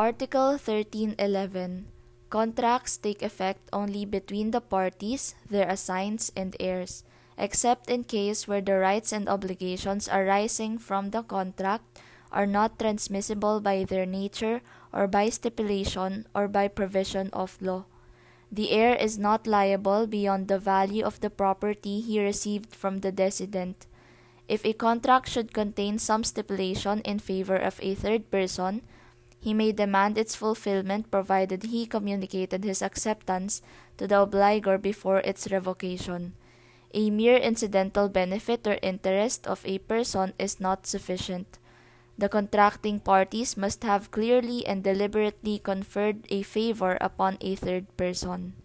Article 1311. Contracts take effect only between the parties, their assigns, and heirs, except in case where the rights and obligations arising from the contract are not transmissible by their nature or by stipulation or by provision of law. The heir is not liable beyond the value of the property he received from the decedent. If a contract should contain some stipulation in favor of a third person, he may demand its fulfillment provided he communicated his acceptance to the obligor before its revocation. A mere incidental benefit or interest of a person is not sufficient. The contracting parties must have clearly and deliberately conferred a favor upon a third person.